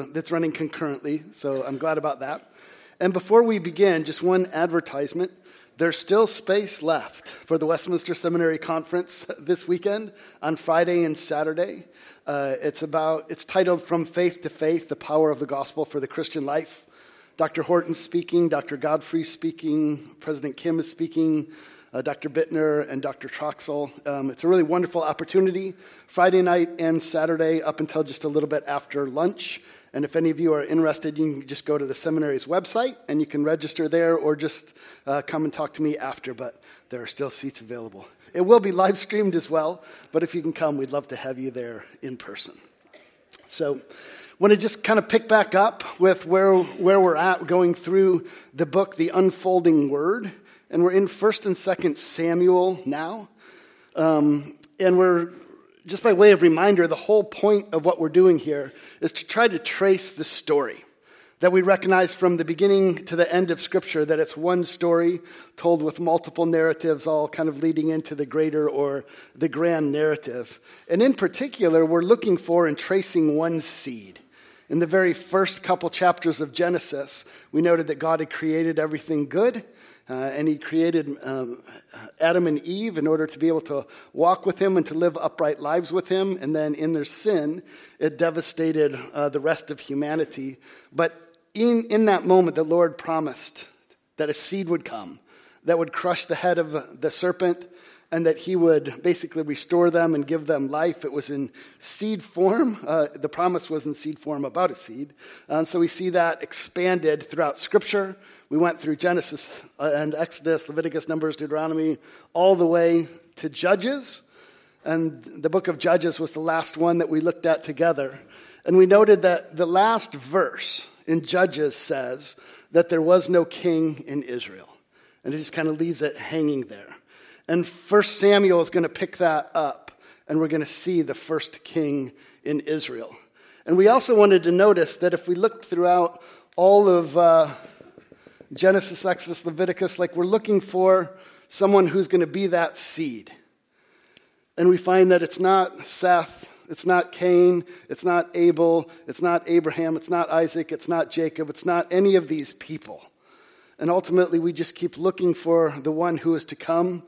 that's running concurrently, so I'm glad about that. And before we begin, just one advertisement. There's still space left for the Westminster Seminary Conference this weekend on Friday and Saturday. Uh, it's about it's titled "From Faith to Faith: The Power of the Gospel for the Christian Life." Dr. Horton speaking, Dr. Godfrey speaking, President Kim is speaking, uh, Dr. Bittner and Dr. Troxel. Um, it's a really wonderful opportunity. Friday night and Saturday up until just a little bit after lunch. And if any of you are interested, you can just go to the seminary's website and you can register there or just uh, come and talk to me after, but there are still seats available. It will be live streamed as well, but if you can come, we'd love to have you there in person. So, want to just kind of pick back up with where, where we're at going through the book, The Unfolding Word. And we're in 1st and 2nd Samuel now. Um, and we're, just by way of reminder, the whole point of what we're doing here is to try to trace the story. That we recognize from the beginning to the end of Scripture that it's one story told with multiple narratives, all kind of leading into the greater or the grand narrative. And in particular, we're looking for and tracing one seed. In the very first couple chapters of Genesis, we noted that God had created everything good, uh, and He created um, Adam and Eve in order to be able to walk with Him and to live upright lives with Him. And then in their sin, it devastated uh, the rest of humanity. But in, in that moment, the Lord promised that a seed would come that would crush the head of the serpent and that he would basically restore them and give them life. It was in seed form. Uh, the promise was in seed form about a seed. And so we see that expanded throughout Scripture. We went through Genesis uh, and Exodus, Leviticus, Numbers, Deuteronomy, all the way to Judges. And the book of Judges was the last one that we looked at together. And we noted that the last verse in Judges says that there was no king in Israel. And it just kind of leaves it hanging there. And First Samuel is going to pick that up, and we're going to see the first king in Israel. And we also wanted to notice that if we look throughout all of uh, Genesis, Exodus, Leviticus, like we're looking for someone who's going to be that seed. And we find that it's not Seth, it's not Cain, it's not Abel, it's not Abraham, it's not Isaac, it's not Jacob, it's not any of these people. And ultimately, we just keep looking for the one who is to come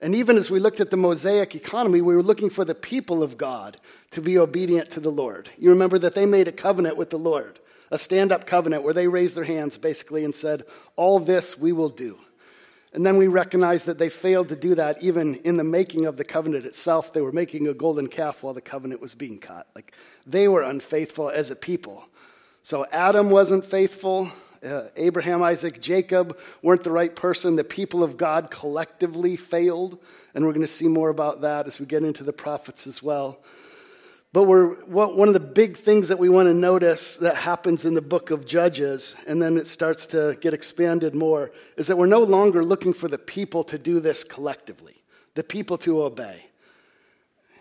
and even as we looked at the Mosaic economy, we were looking for the people of God to be obedient to the Lord. You remember that they made a covenant with the Lord, a stand up covenant where they raised their hands basically and said, All this we will do. And then we recognize that they failed to do that even in the making of the covenant itself. They were making a golden calf while the covenant was being cut. Like they were unfaithful as a people. So Adam wasn't faithful. Uh, Abraham, Isaac, Jacob weren't the right person. The people of God collectively failed. And we're going to see more about that as we get into the prophets as well. But we're, one of the big things that we want to notice that happens in the book of Judges, and then it starts to get expanded more, is that we're no longer looking for the people to do this collectively, the people to obey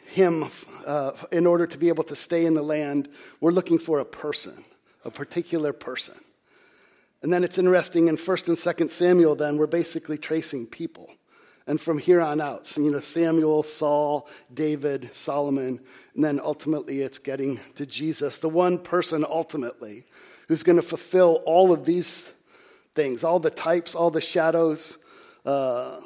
him uh, in order to be able to stay in the land. We're looking for a person, a particular person. And then it's interesting in 1st and 2nd Samuel, then we're basically tracing people. And from here on out, so, you know, Samuel, Saul, David, Solomon, and then ultimately it's getting to Jesus, the one person ultimately who's going to fulfill all of these things, all the types, all the shadows, uh,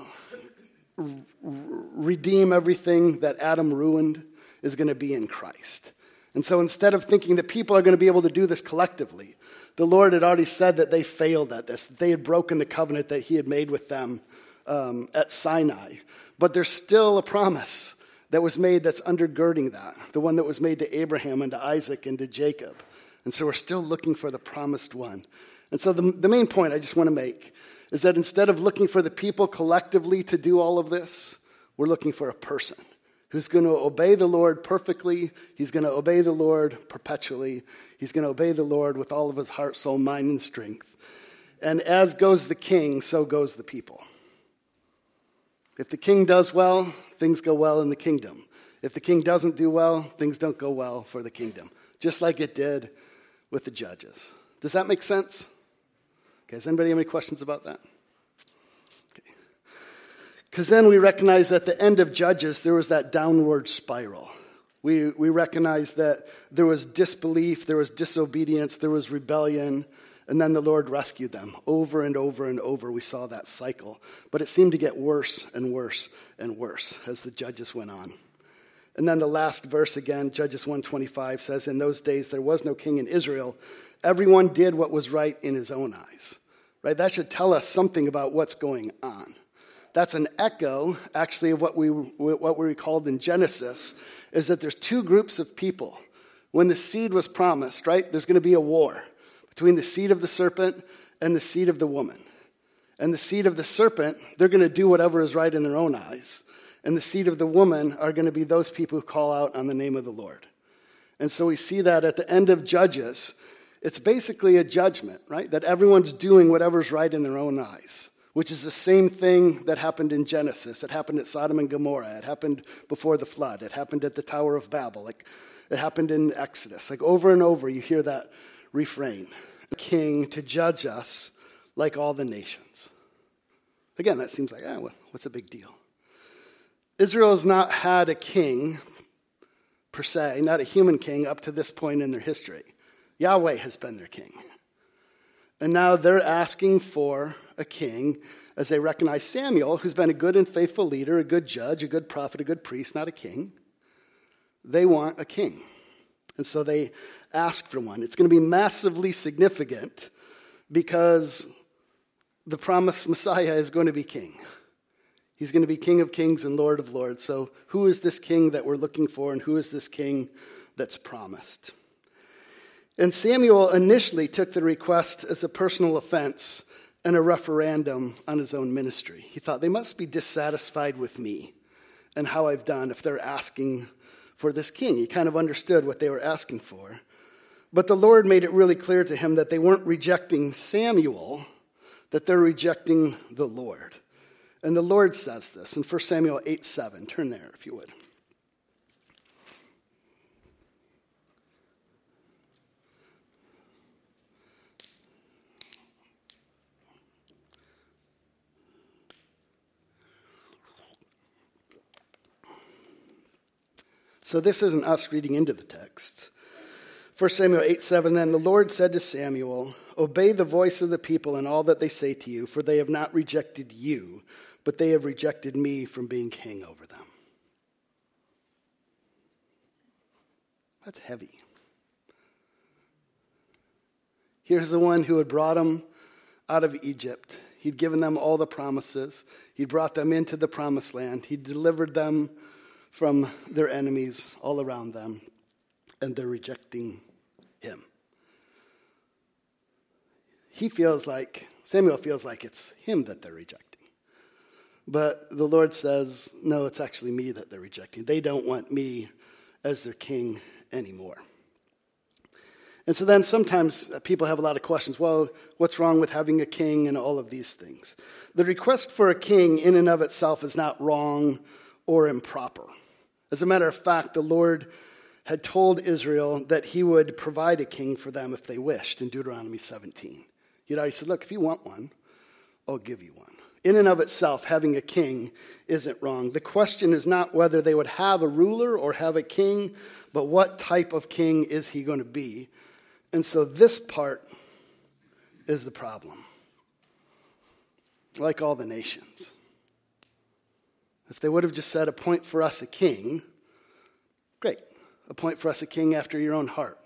redeem everything that Adam ruined is going to be in Christ. And so instead of thinking that people are going to be able to do this collectively, the Lord had already said that they failed at this, that they had broken the covenant that He had made with them um, at Sinai. But there's still a promise that was made that's undergirding that, the one that was made to Abraham and to Isaac and to Jacob. And so we're still looking for the promised one. And so the, the main point I just want to make is that instead of looking for the people collectively to do all of this, we're looking for a person who's going to obey the Lord perfectly. He's going to obey the Lord perpetually. He's going to obey the Lord with all of his heart, soul, mind, and strength. And as goes the king, so goes the people. If the king does well, things go well in the kingdom. If the king doesn't do well, things don't go well for the kingdom, just like it did with the judges. Does that make sense? Okay, does anybody have any questions about that? Okay. Because then we recognize at the end of Judges, there was that downward spiral. We, we recognize that there was disbelief, there was disobedience, there was rebellion, and then the Lord rescued them. Over and over and over, we saw that cycle. But it seemed to get worse and worse and worse as the judges went on. And then the last verse again, Judges 125 says, In those days there was no king in Israel. Everyone did what was right in his own eyes. Right? That should tell us something about what's going on. That's an echo, actually, of what we, what we recalled in Genesis, is that there's two groups of people. When the seed was promised, right, there's going to be a war between the seed of the serpent and the seed of the woman. And the seed of the serpent, they're going to do whatever is right in their own eyes. And the seed of the woman are going to be those people who call out on the name of the Lord. And so we see that at the end of Judges, it's basically a judgment, right? That everyone's doing whatever's right in their own eyes, which is the same thing that happened in Genesis. It happened at Sodom and Gomorrah. It happened before the flood. It happened at the Tower of Babel. Like it happened in Exodus. Like over and over, you hear that refrain King to judge us like all the nations. Again, that seems like, ah, what's a big deal? Israel has not had a king, per se, not a human king, up to this point in their history. Yahweh has been their king. And now they're asking for a king as they recognize Samuel, who's been a good and faithful leader, a good judge, a good prophet, a good priest, not a king. They want a king. And so they ask for one. It's going to be massively significant because the promised Messiah is going to be king. He's going to be King of Kings and Lord of Lords. So, who is this king that we're looking for, and who is this king that's promised? And Samuel initially took the request as a personal offense and a referendum on his own ministry. He thought, they must be dissatisfied with me and how I've done if they're asking for this king. He kind of understood what they were asking for. But the Lord made it really clear to him that they weren't rejecting Samuel, that they're rejecting the Lord. And the Lord says this in 1 Samuel 8 7. Turn there if you would. So this isn't us reading into the text. 1 Samuel 8 7 Then the Lord said to Samuel, Obey the voice of the people and all that they say to you, for they have not rejected you, but they have rejected me from being king over them. That's heavy. Here's the one who had brought them out of Egypt. He'd given them all the promises. He'd brought them into the promised land. He'd delivered them from their enemies all around them, and they're rejecting him. He feels like, Samuel feels like it's him that they're rejecting. But the Lord says, no, it's actually me that they're rejecting. They don't want me as their king anymore. And so then sometimes people have a lot of questions. Well, what's wrong with having a king and all of these things? The request for a king in and of itself is not wrong or improper. As a matter of fact, the Lord had told Israel that he would provide a king for them if they wished in Deuteronomy 17. He'd already said, Look, if you want one, I'll give you one. In and of itself, having a king isn't wrong. The question is not whether they would have a ruler or have a king, but what type of king is he going to be? And so this part is the problem. Like all the nations. If they would have just said, appoint for us a king, great. Appoint for us a king after your own heart.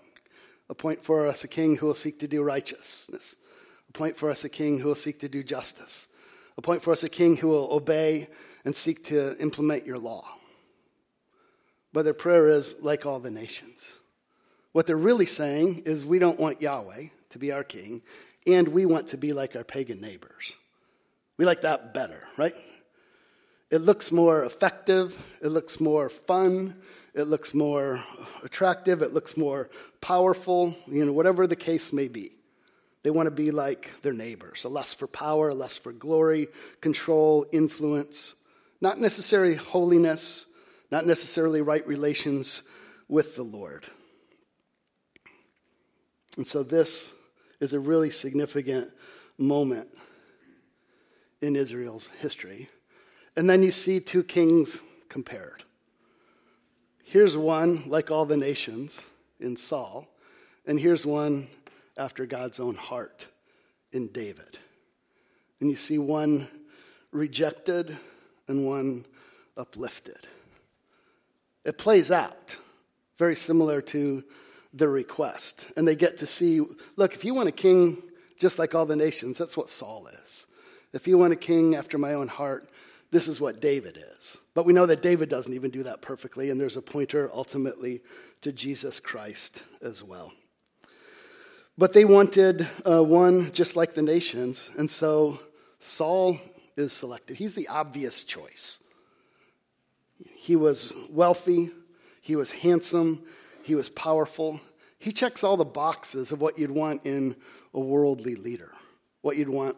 Appoint for us a king who will seek to do righteousness. Appoint for us a king who will seek to do justice. Appoint for us a king who will obey and seek to implement your law. But their prayer is like all the nations. What they're really saying is we don't want Yahweh to be our king, and we want to be like our pagan neighbors. We like that better, right? It looks more effective, it looks more fun, it looks more attractive, it looks more powerful, you know, whatever the case may be. They want to be like their neighbors, a lust for power, a lust for glory, control, influence, not necessarily holiness, not necessarily right relations with the Lord. And so this is a really significant moment in Israel's history and then you see two kings compared. here's one like all the nations in Saul, and here's one after God's own heart in David. And you see one rejected and one uplifted. It plays out very similar to the request. And they get to see look, if you want a king just like all the nations, that's what Saul is. If you want a king after my own heart, this is what David is. But we know that David doesn't even do that perfectly, and there's a pointer ultimately to Jesus Christ as well. But they wanted uh, one just like the nations, and so Saul is selected. He's the obvious choice. He was wealthy, he was handsome, he was powerful. He checks all the boxes of what you'd want in a worldly leader, what you'd want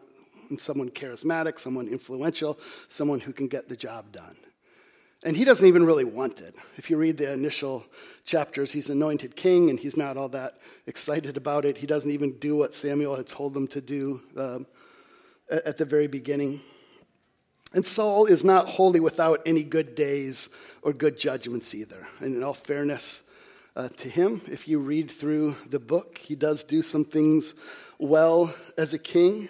someone charismatic, someone influential, someone who can get the job done. And he doesn't even really want it. If you read the initial chapters, he's anointed king and he's not all that excited about it. He doesn't even do what Samuel had told him to do um, at the very beginning. And Saul is not wholly without any good days or good judgments either. And in all fairness uh, to him, if you read through the book, he does do some things well as a king.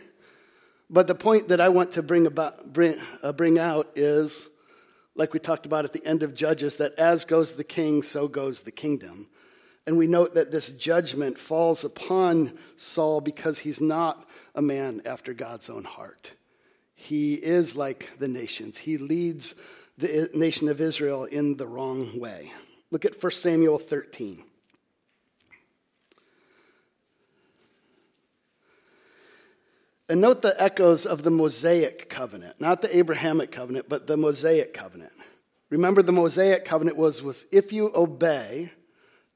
But the point that I want to bring, about, bring, uh, bring out is like we talked about at the end of Judges, that as goes the king, so goes the kingdom. And we note that this judgment falls upon Saul because he's not a man after God's own heart. He is like the nations, he leads the nation of Israel in the wrong way. Look at 1 Samuel 13. And note the echoes of the Mosaic covenant, not the Abrahamic covenant, but the Mosaic covenant. Remember, the Mosaic covenant was, was if you obey,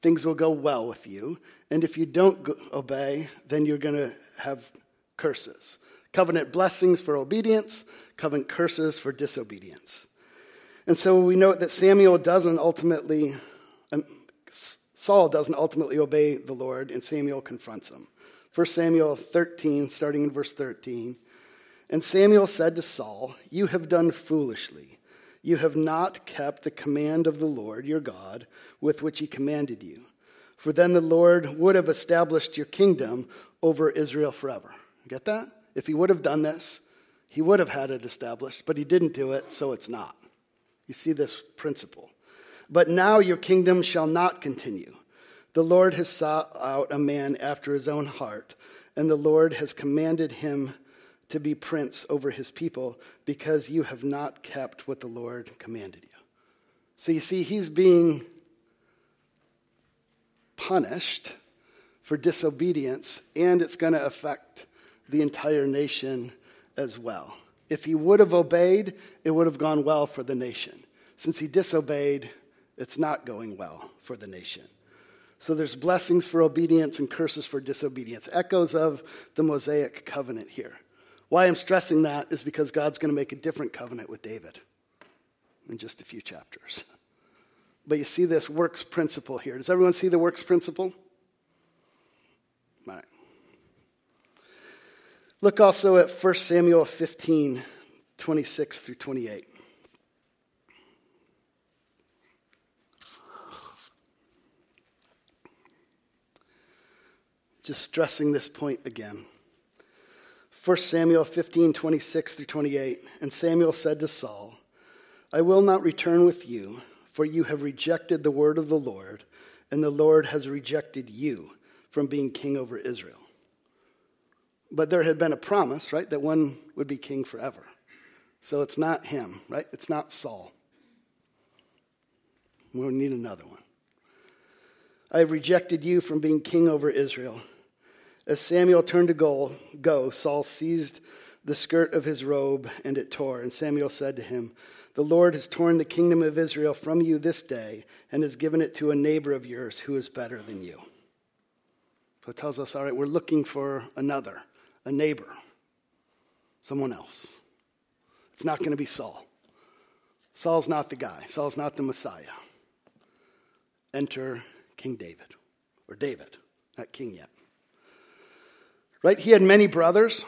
things will go well with you. And if you don't go, obey, then you're going to have curses. Covenant blessings for obedience, covenant curses for disobedience. And so we note that Samuel doesn't ultimately, um, Saul doesn't ultimately obey the Lord, and Samuel confronts him. 1 Samuel 13, starting in verse 13. And Samuel said to Saul, You have done foolishly. You have not kept the command of the Lord your God with which he commanded you. For then the Lord would have established your kingdom over Israel forever. Get that? If he would have done this, he would have had it established, but he didn't do it, so it's not. You see this principle. But now your kingdom shall not continue. The Lord has sought out a man after his own heart, and the Lord has commanded him to be prince over his people because you have not kept what the Lord commanded you. So you see, he's being punished for disobedience, and it's going to affect the entire nation as well. If he would have obeyed, it would have gone well for the nation. Since he disobeyed, it's not going well for the nation. So there's blessings for obedience and curses for disobedience, echoes of the Mosaic covenant here. Why I'm stressing that is because God's going to make a different covenant with David in just a few chapters. But you see this works principle here. Does everyone see the works principle? All right. Look also at 1 Samuel 15, 26 through 28. Just stressing this point again. 1 Samuel 15, 26 through 28. And Samuel said to Saul, I will not return with you, for you have rejected the word of the Lord, and the Lord has rejected you from being king over Israel. But there had been a promise, right, that one would be king forever. So it's not him, right? It's not Saul. We'll need another one. I have rejected you from being king over Israel. As Samuel turned to go, go, Saul seized the skirt of his robe, and it tore. And Samuel said to him, The Lord has torn the kingdom of Israel from you this day, and has given it to a neighbor of yours who is better than you. So it tells us, all right, we're looking for another, a neighbor, someone else. It's not going to be Saul. Saul's not the guy, Saul's not the Messiah. Enter King David, or David, not king yet. Right? He had many brothers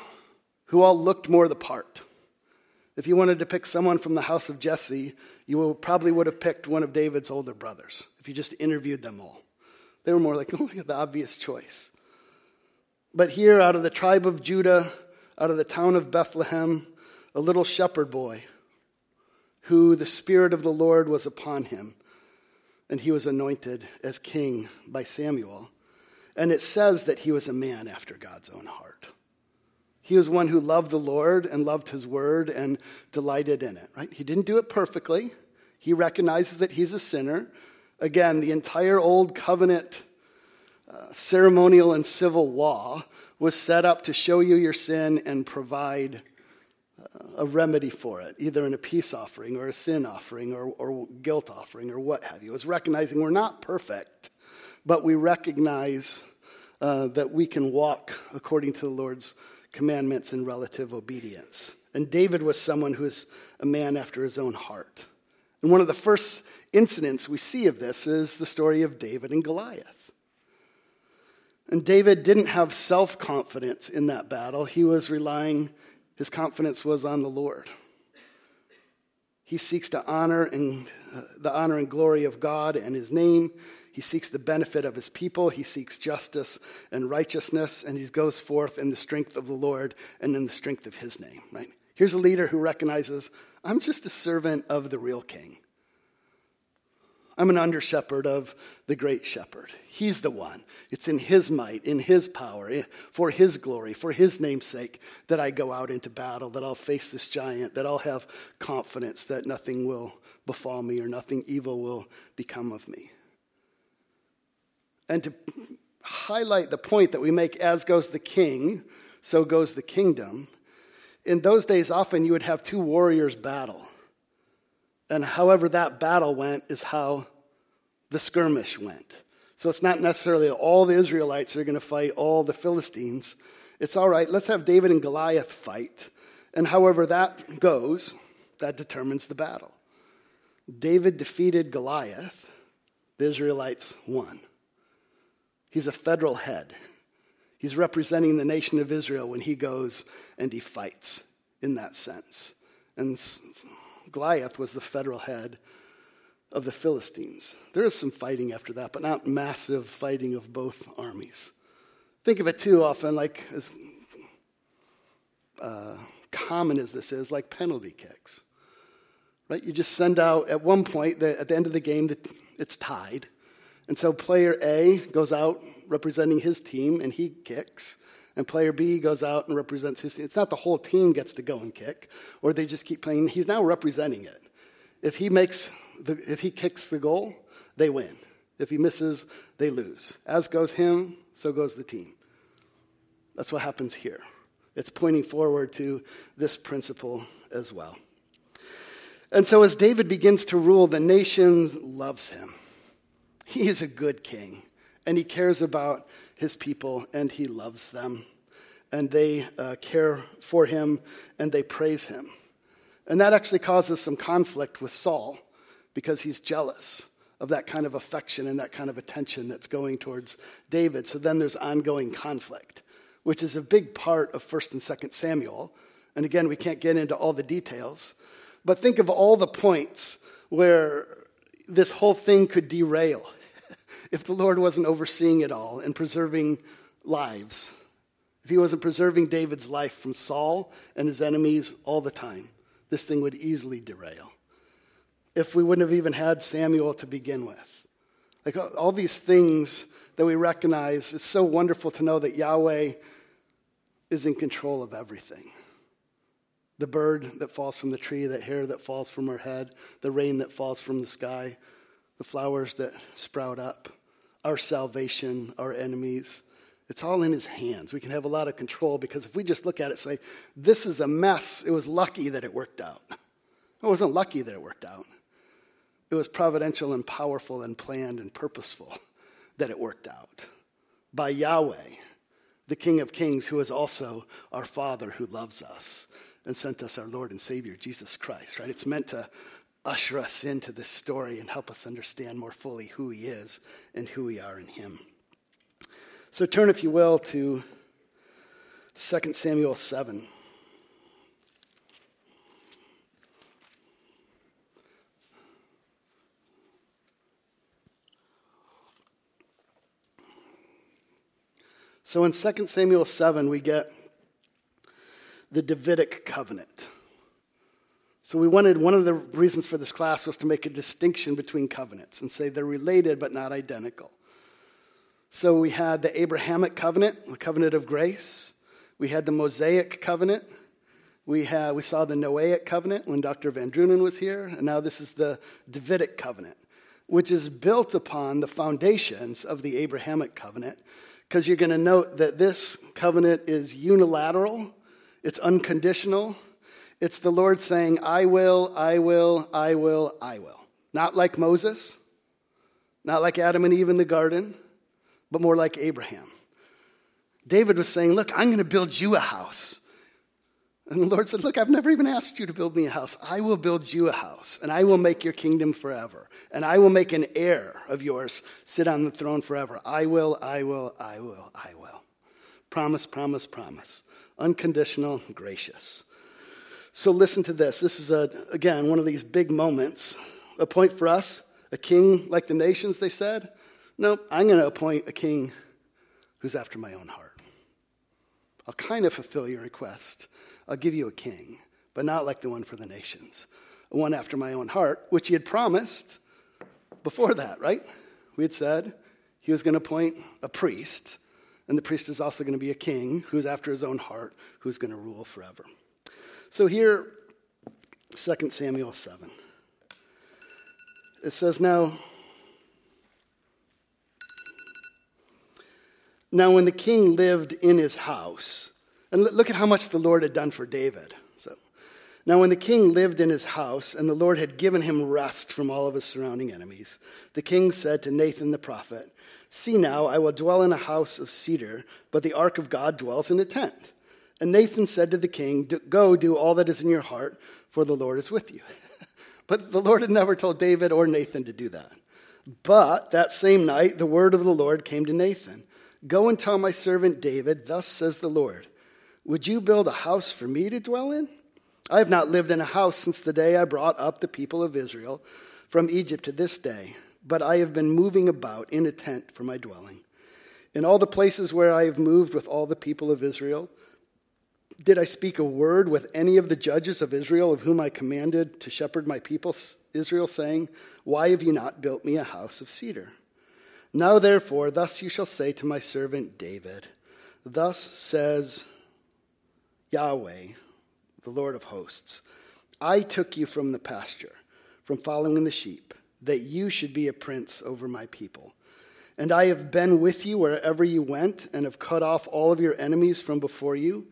who all looked more the part. If you wanted to pick someone from the house of Jesse, you probably would have picked one of David's older brothers if you just interviewed them all. They were more like the obvious choice. But here, out of the tribe of Judah, out of the town of Bethlehem, a little shepherd boy who the Spirit of the Lord was upon him, and he was anointed as king by Samuel. And it says that he was a man after God's own heart. He was one who loved the Lord and loved his word and delighted in it, right? He didn't do it perfectly. He recognizes that he's a sinner. Again, the entire old covenant uh, ceremonial and civil law was set up to show you your sin and provide a remedy for it, either in a peace offering or a sin offering or, or guilt offering or what have you. It's recognizing we're not perfect, but we recognize uh, that we can walk according to the Lord's commandments in relative obedience. And David was someone who is a man after his own heart. And one of the first incidents we see of this is the story of David and Goliath. And David didn't have self confidence in that battle, he was relying his confidence was on the Lord. He seeks to honor and uh, the honor and glory of God and his name. He seeks the benefit of his people. He seeks justice and righteousness, and he goes forth in the strength of the Lord and in the strength of his name, right? Here's a leader who recognizes, I'm just a servant of the real king. I'm an under shepherd of the great shepherd. He's the one. It's in his might, in his power, eh, for his glory, for his name's sake that I go out into battle, that I'll face this giant, that I'll have confidence that nothing will befall me or nothing evil will become of me. And to highlight the point that we make, as goes the king, so goes the kingdom, in those days, often you would have two warriors battle. And however that battle went is how the skirmish went. So it's not necessarily all the Israelites are going to fight all the Philistines. It's all right, let's have David and Goliath fight. And however that goes, that determines the battle. David defeated Goliath, the Israelites won. He's a federal head. He's representing the nation of Israel when he goes and he fights in that sense. And Goliath was the federal head of the Philistines. There is some fighting after that, but not massive fighting of both armies. Think of it too often like as uh, common as this is, like penalty kicks. Right? You just send out, at one point, the, at the end of the game, that it's tied. And so player A goes out representing his team and he kicks and player B goes out and represents his team. It's not the whole team gets to go and kick, or they just keep playing. He's now representing it. If he makes the, if he kicks the goal, they win. If he misses, they lose. As goes him, so goes the team. That's what happens here. It's pointing forward to this principle as well. And so, as David begins to rule, the nation loves him. He is a good king, and he cares about his people and he loves them. And they uh, care for him and they praise him. And that actually causes some conflict with Saul because he's jealous of that kind of affection and that kind of attention that's going towards David. So then there's ongoing conflict, which is a big part of 1st and 2nd Samuel. And again, we can't get into all the details, but think of all the points where this whole thing could derail if the Lord wasn't overseeing it all and preserving lives, if he wasn't preserving David's life from Saul and his enemies all the time, this thing would easily derail. If we wouldn't have even had Samuel to begin with. Like all these things that we recognize, it's so wonderful to know that Yahweh is in control of everything. The bird that falls from the tree, the hair that falls from her head, the rain that falls from the sky, the flowers that sprout up our salvation, our enemies. It's all in his hands. We can have a lot of control because if we just look at it say, this is a mess, it was lucky that it worked out. It wasn't lucky that it worked out. It was providential and powerful and planned and purposeful that it worked out by Yahweh, the King of Kings, who is also our Father who loves us and sent us our Lord and Savior, Jesus Christ, right? It's meant to usher us into this story and help us understand more fully who he is and who we are in him. So turn, if you will, to 2 Samuel 7. So in 2 Samuel 7, we get the Davidic covenant. So we wanted, one of the reasons for this class was to make a distinction between covenants and say they're related but not identical. So we had the Abrahamic covenant, the covenant of grace. We had the Mosaic covenant. We, had, we saw the Noahic covenant when Dr. VanDrunen was here. And now this is the Davidic covenant, which is built upon the foundations of the Abrahamic covenant. Because you're going to note that this covenant is unilateral, it's unconditional. It's the Lord saying, I will, I will, I will, I will. Not like Moses, not like Adam and Eve in the garden but more like Abraham. David was saying, Look, I'm going to build you a house. And the Lord said, Look, I've never even asked you to build me a house. I will build you a house, and I will make your kingdom forever. And I will make an heir of yours sit on the throne forever. I will, I will, I will, I will. Promise, promise, promise. Unconditional, gracious. So listen to this. This is, a, again, one of these big moments. A point for us, a king like the nations, they said. No, I'm going to appoint a king who's after my own heart. I'll kind of fulfill your request. I'll give you a king, but not like the one for the nations. One after my own heart, which he had promised before that, right? We had said he was going to appoint a priest, and the priest is also going to be a king who's after his own heart, who's going to rule forever. So here, 2 Samuel 7. It says, Now Now, when the king lived in his house, and look at how much the Lord had done for David. So, now, when the king lived in his house, and the Lord had given him rest from all of his surrounding enemies, the king said to Nathan the prophet, See now, I will dwell in a house of cedar, but the ark of God dwells in a tent. And Nathan said to the king, Go do all that is in your heart, for the Lord is with you. but the Lord had never told David or Nathan to do that. But that same night, the word of the Lord came to Nathan. Go and tell my servant David, Thus says the Lord, Would you build a house for me to dwell in? I have not lived in a house since the day I brought up the people of Israel from Egypt to this day, but I have been moving about in a tent for my dwelling. In all the places where I have moved with all the people of Israel, did I speak a word with any of the judges of Israel of whom I commanded to shepherd my people Israel, saying, Why have you not built me a house of cedar? Now, therefore, thus you shall say to my servant David, Thus says Yahweh, the Lord of hosts I took you from the pasture, from following the sheep, that you should be a prince over my people. And I have been with you wherever you went, and have cut off all of your enemies from before you.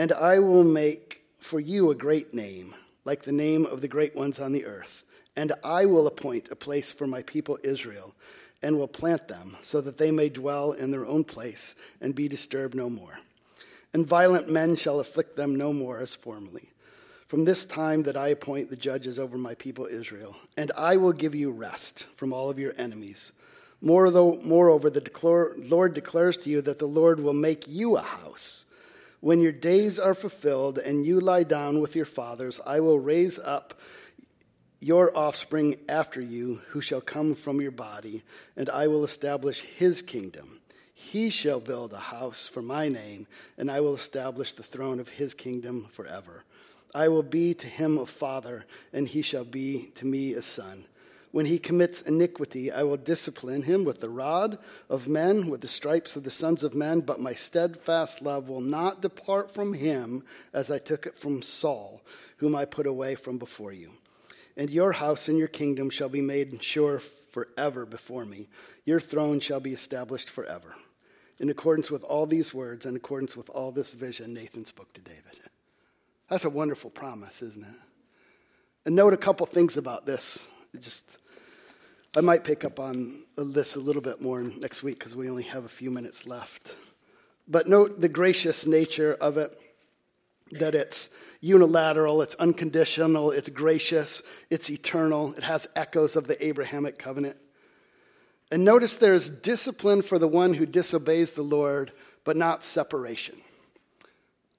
And I will make for you a great name, like the name of the great ones on the earth. And I will appoint a place for my people Israel and will plant them, so that they may dwell in their own place and be disturbed no more. And violent men shall afflict them no more as formerly. From this time that I appoint the judges over my people Israel, and I will give you rest from all of your enemies. Moreover, the Lord declares to you that the Lord will make you a house. When your days are fulfilled and you lie down with your fathers, I will raise up your offspring after you, who shall come from your body, and I will establish his kingdom. He shall build a house for my name, and I will establish the throne of his kingdom forever. I will be to him a father, and he shall be to me a son. When he commits iniquity, I will discipline him with the rod of men, with the stripes of the sons of men, but my steadfast love will not depart from him as I took it from Saul, whom I put away from before you and your house and your kingdom shall be made sure forever before me. Your throne shall be established forever. In accordance with all these words, in accordance with all this vision, Nathan spoke to David. That's a wonderful promise, isn't it? And note a couple things about this. Just, I might pick up on this a little bit more next week because we only have a few minutes left. But note the gracious nature of it that it's unilateral, it's unconditional, it's gracious, it's eternal, it has echoes of the Abrahamic covenant. And notice there's discipline for the one who disobeys the Lord, but not separation.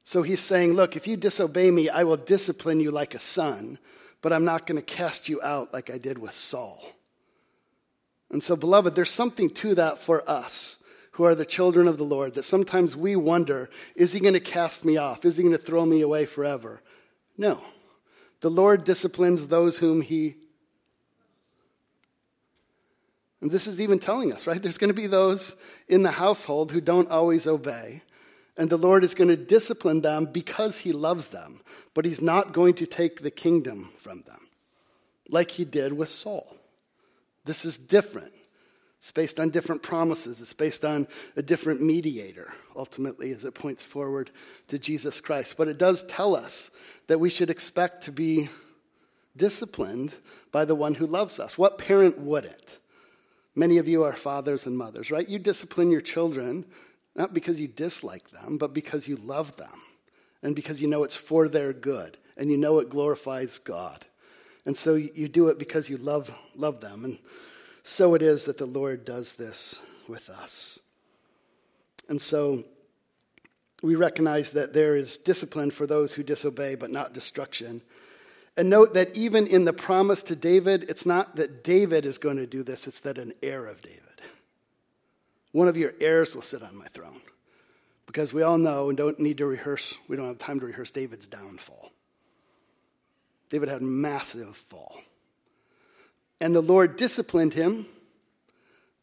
So he's saying, Look, if you disobey me, I will discipline you like a son, but I'm not going to cast you out like I did with Saul. And so, beloved, there's something to that for us who are the children of the Lord that sometimes we wonder is he going to cast me off? Is he going to throw me away forever? No. The Lord disciplines those whom he. And this is even telling us, right? There's going to be those in the household who don't always obey. And the Lord is going to discipline them because he loves them, but he's not going to take the kingdom from them like he did with Saul. This is different. It's based on different promises. It's based on a different mediator, ultimately, as it points forward to Jesus Christ. But it does tell us that we should expect to be disciplined by the one who loves us. What parent wouldn't? Many of you are fathers and mothers, right? You discipline your children not because you dislike them, but because you love them and because you know it's for their good and you know it glorifies God. And so you do it because you love, love them. And so it is that the Lord does this with us. And so we recognize that there is discipline for those who disobey, but not destruction. And note that even in the promise to David, it's not that David is going to do this, it's that an heir of David. One of your heirs will sit on my throne. Because we all know and don't need to rehearse, we don't have time to rehearse David's downfall. David had a massive fall. And the Lord disciplined him,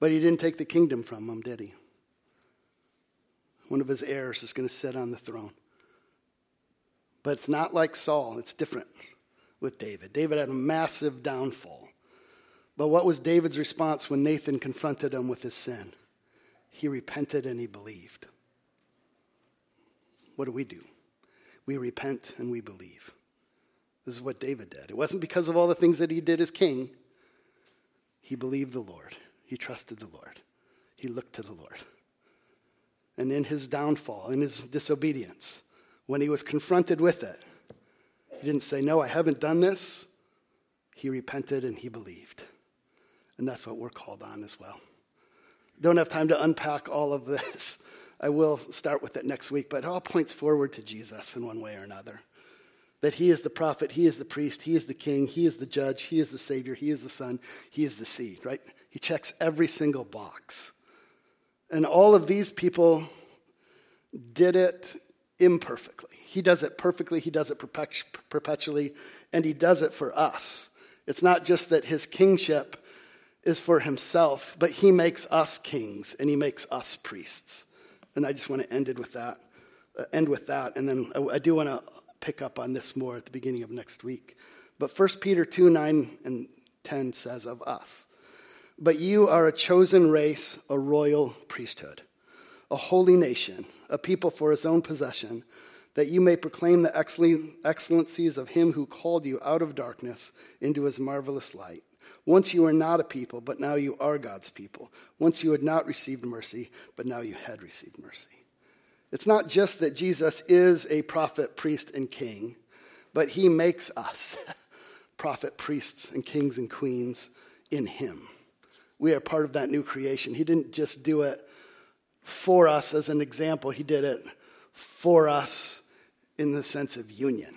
but he didn't take the kingdom from him, did he? One of his heirs is going to sit on the throne. But it's not like Saul, it's different with David. David had a massive downfall. But what was David's response when Nathan confronted him with his sin? He repented and he believed. What do we do? We repent and we believe. This is what David did. It wasn't because of all the things that he did as king. He believed the Lord, he trusted the Lord, he looked to the Lord. And in his downfall, in his disobedience, when he was confronted with it, he didn't say, No, I haven't done this. He repented and he believed. And that's what we're called on as well. Don't have time to unpack all of this. I will start with it next week, but it all points forward to Jesus in one way or another that he is the prophet, he is the priest, he is the king, he is the judge, he is the savior, he is the son, he is the seed, right? He checks every single box. And all of these people did it imperfectly. He does it perfectly, he does it perpetually, and he does it for us. It's not just that his kingship is for himself, but he makes us kings and he makes us priests. And I just want to end it with that. Uh, end with that, and then I, I do want to pick up on this more at the beginning of next week. But 1 Peter 2 9 and 10 says of us, But you are a chosen race, a royal priesthood, a holy nation, a people for his own possession, that you may proclaim the excellencies of him who called you out of darkness into his marvelous light. Once you were not a people, but now you are God's people. Once you had not received mercy, but now you had received mercy. It's not just that Jesus is a prophet, priest, and king, but he makes us prophet, priests, and kings and queens in him. We are part of that new creation. He didn't just do it for us as an example, he did it for us in the sense of union.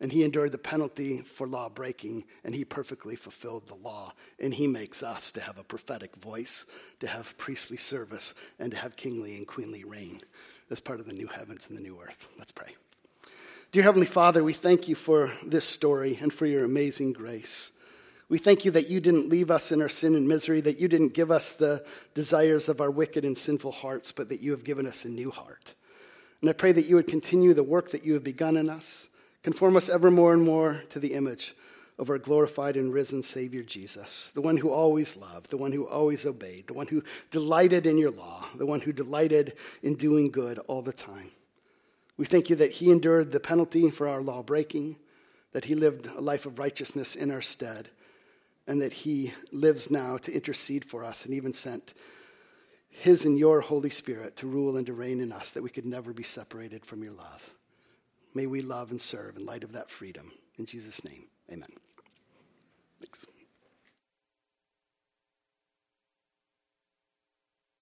And he endured the penalty for law breaking, and he perfectly fulfilled the law. And he makes us to have a prophetic voice, to have priestly service, and to have kingly and queenly reign as part of the new heavens and the new earth. Let's pray. Dear Heavenly Father, we thank you for this story and for your amazing grace. We thank you that you didn't leave us in our sin and misery, that you didn't give us the desires of our wicked and sinful hearts, but that you have given us a new heart. And I pray that you would continue the work that you have begun in us, conform us ever more and more to the image of our glorified and risen Savior Jesus, the one who always loved, the one who always obeyed, the one who delighted in your law, the one who delighted in doing good all the time. We thank you that he endured the penalty for our law breaking, that he lived a life of righteousness in our stead, and that he lives now to intercede for us and even sent his and your Holy Spirit to rule and to reign in us, that we could never be separated from your love. May we love and serve in light of that freedom. In Jesus' name, amen. Thanks.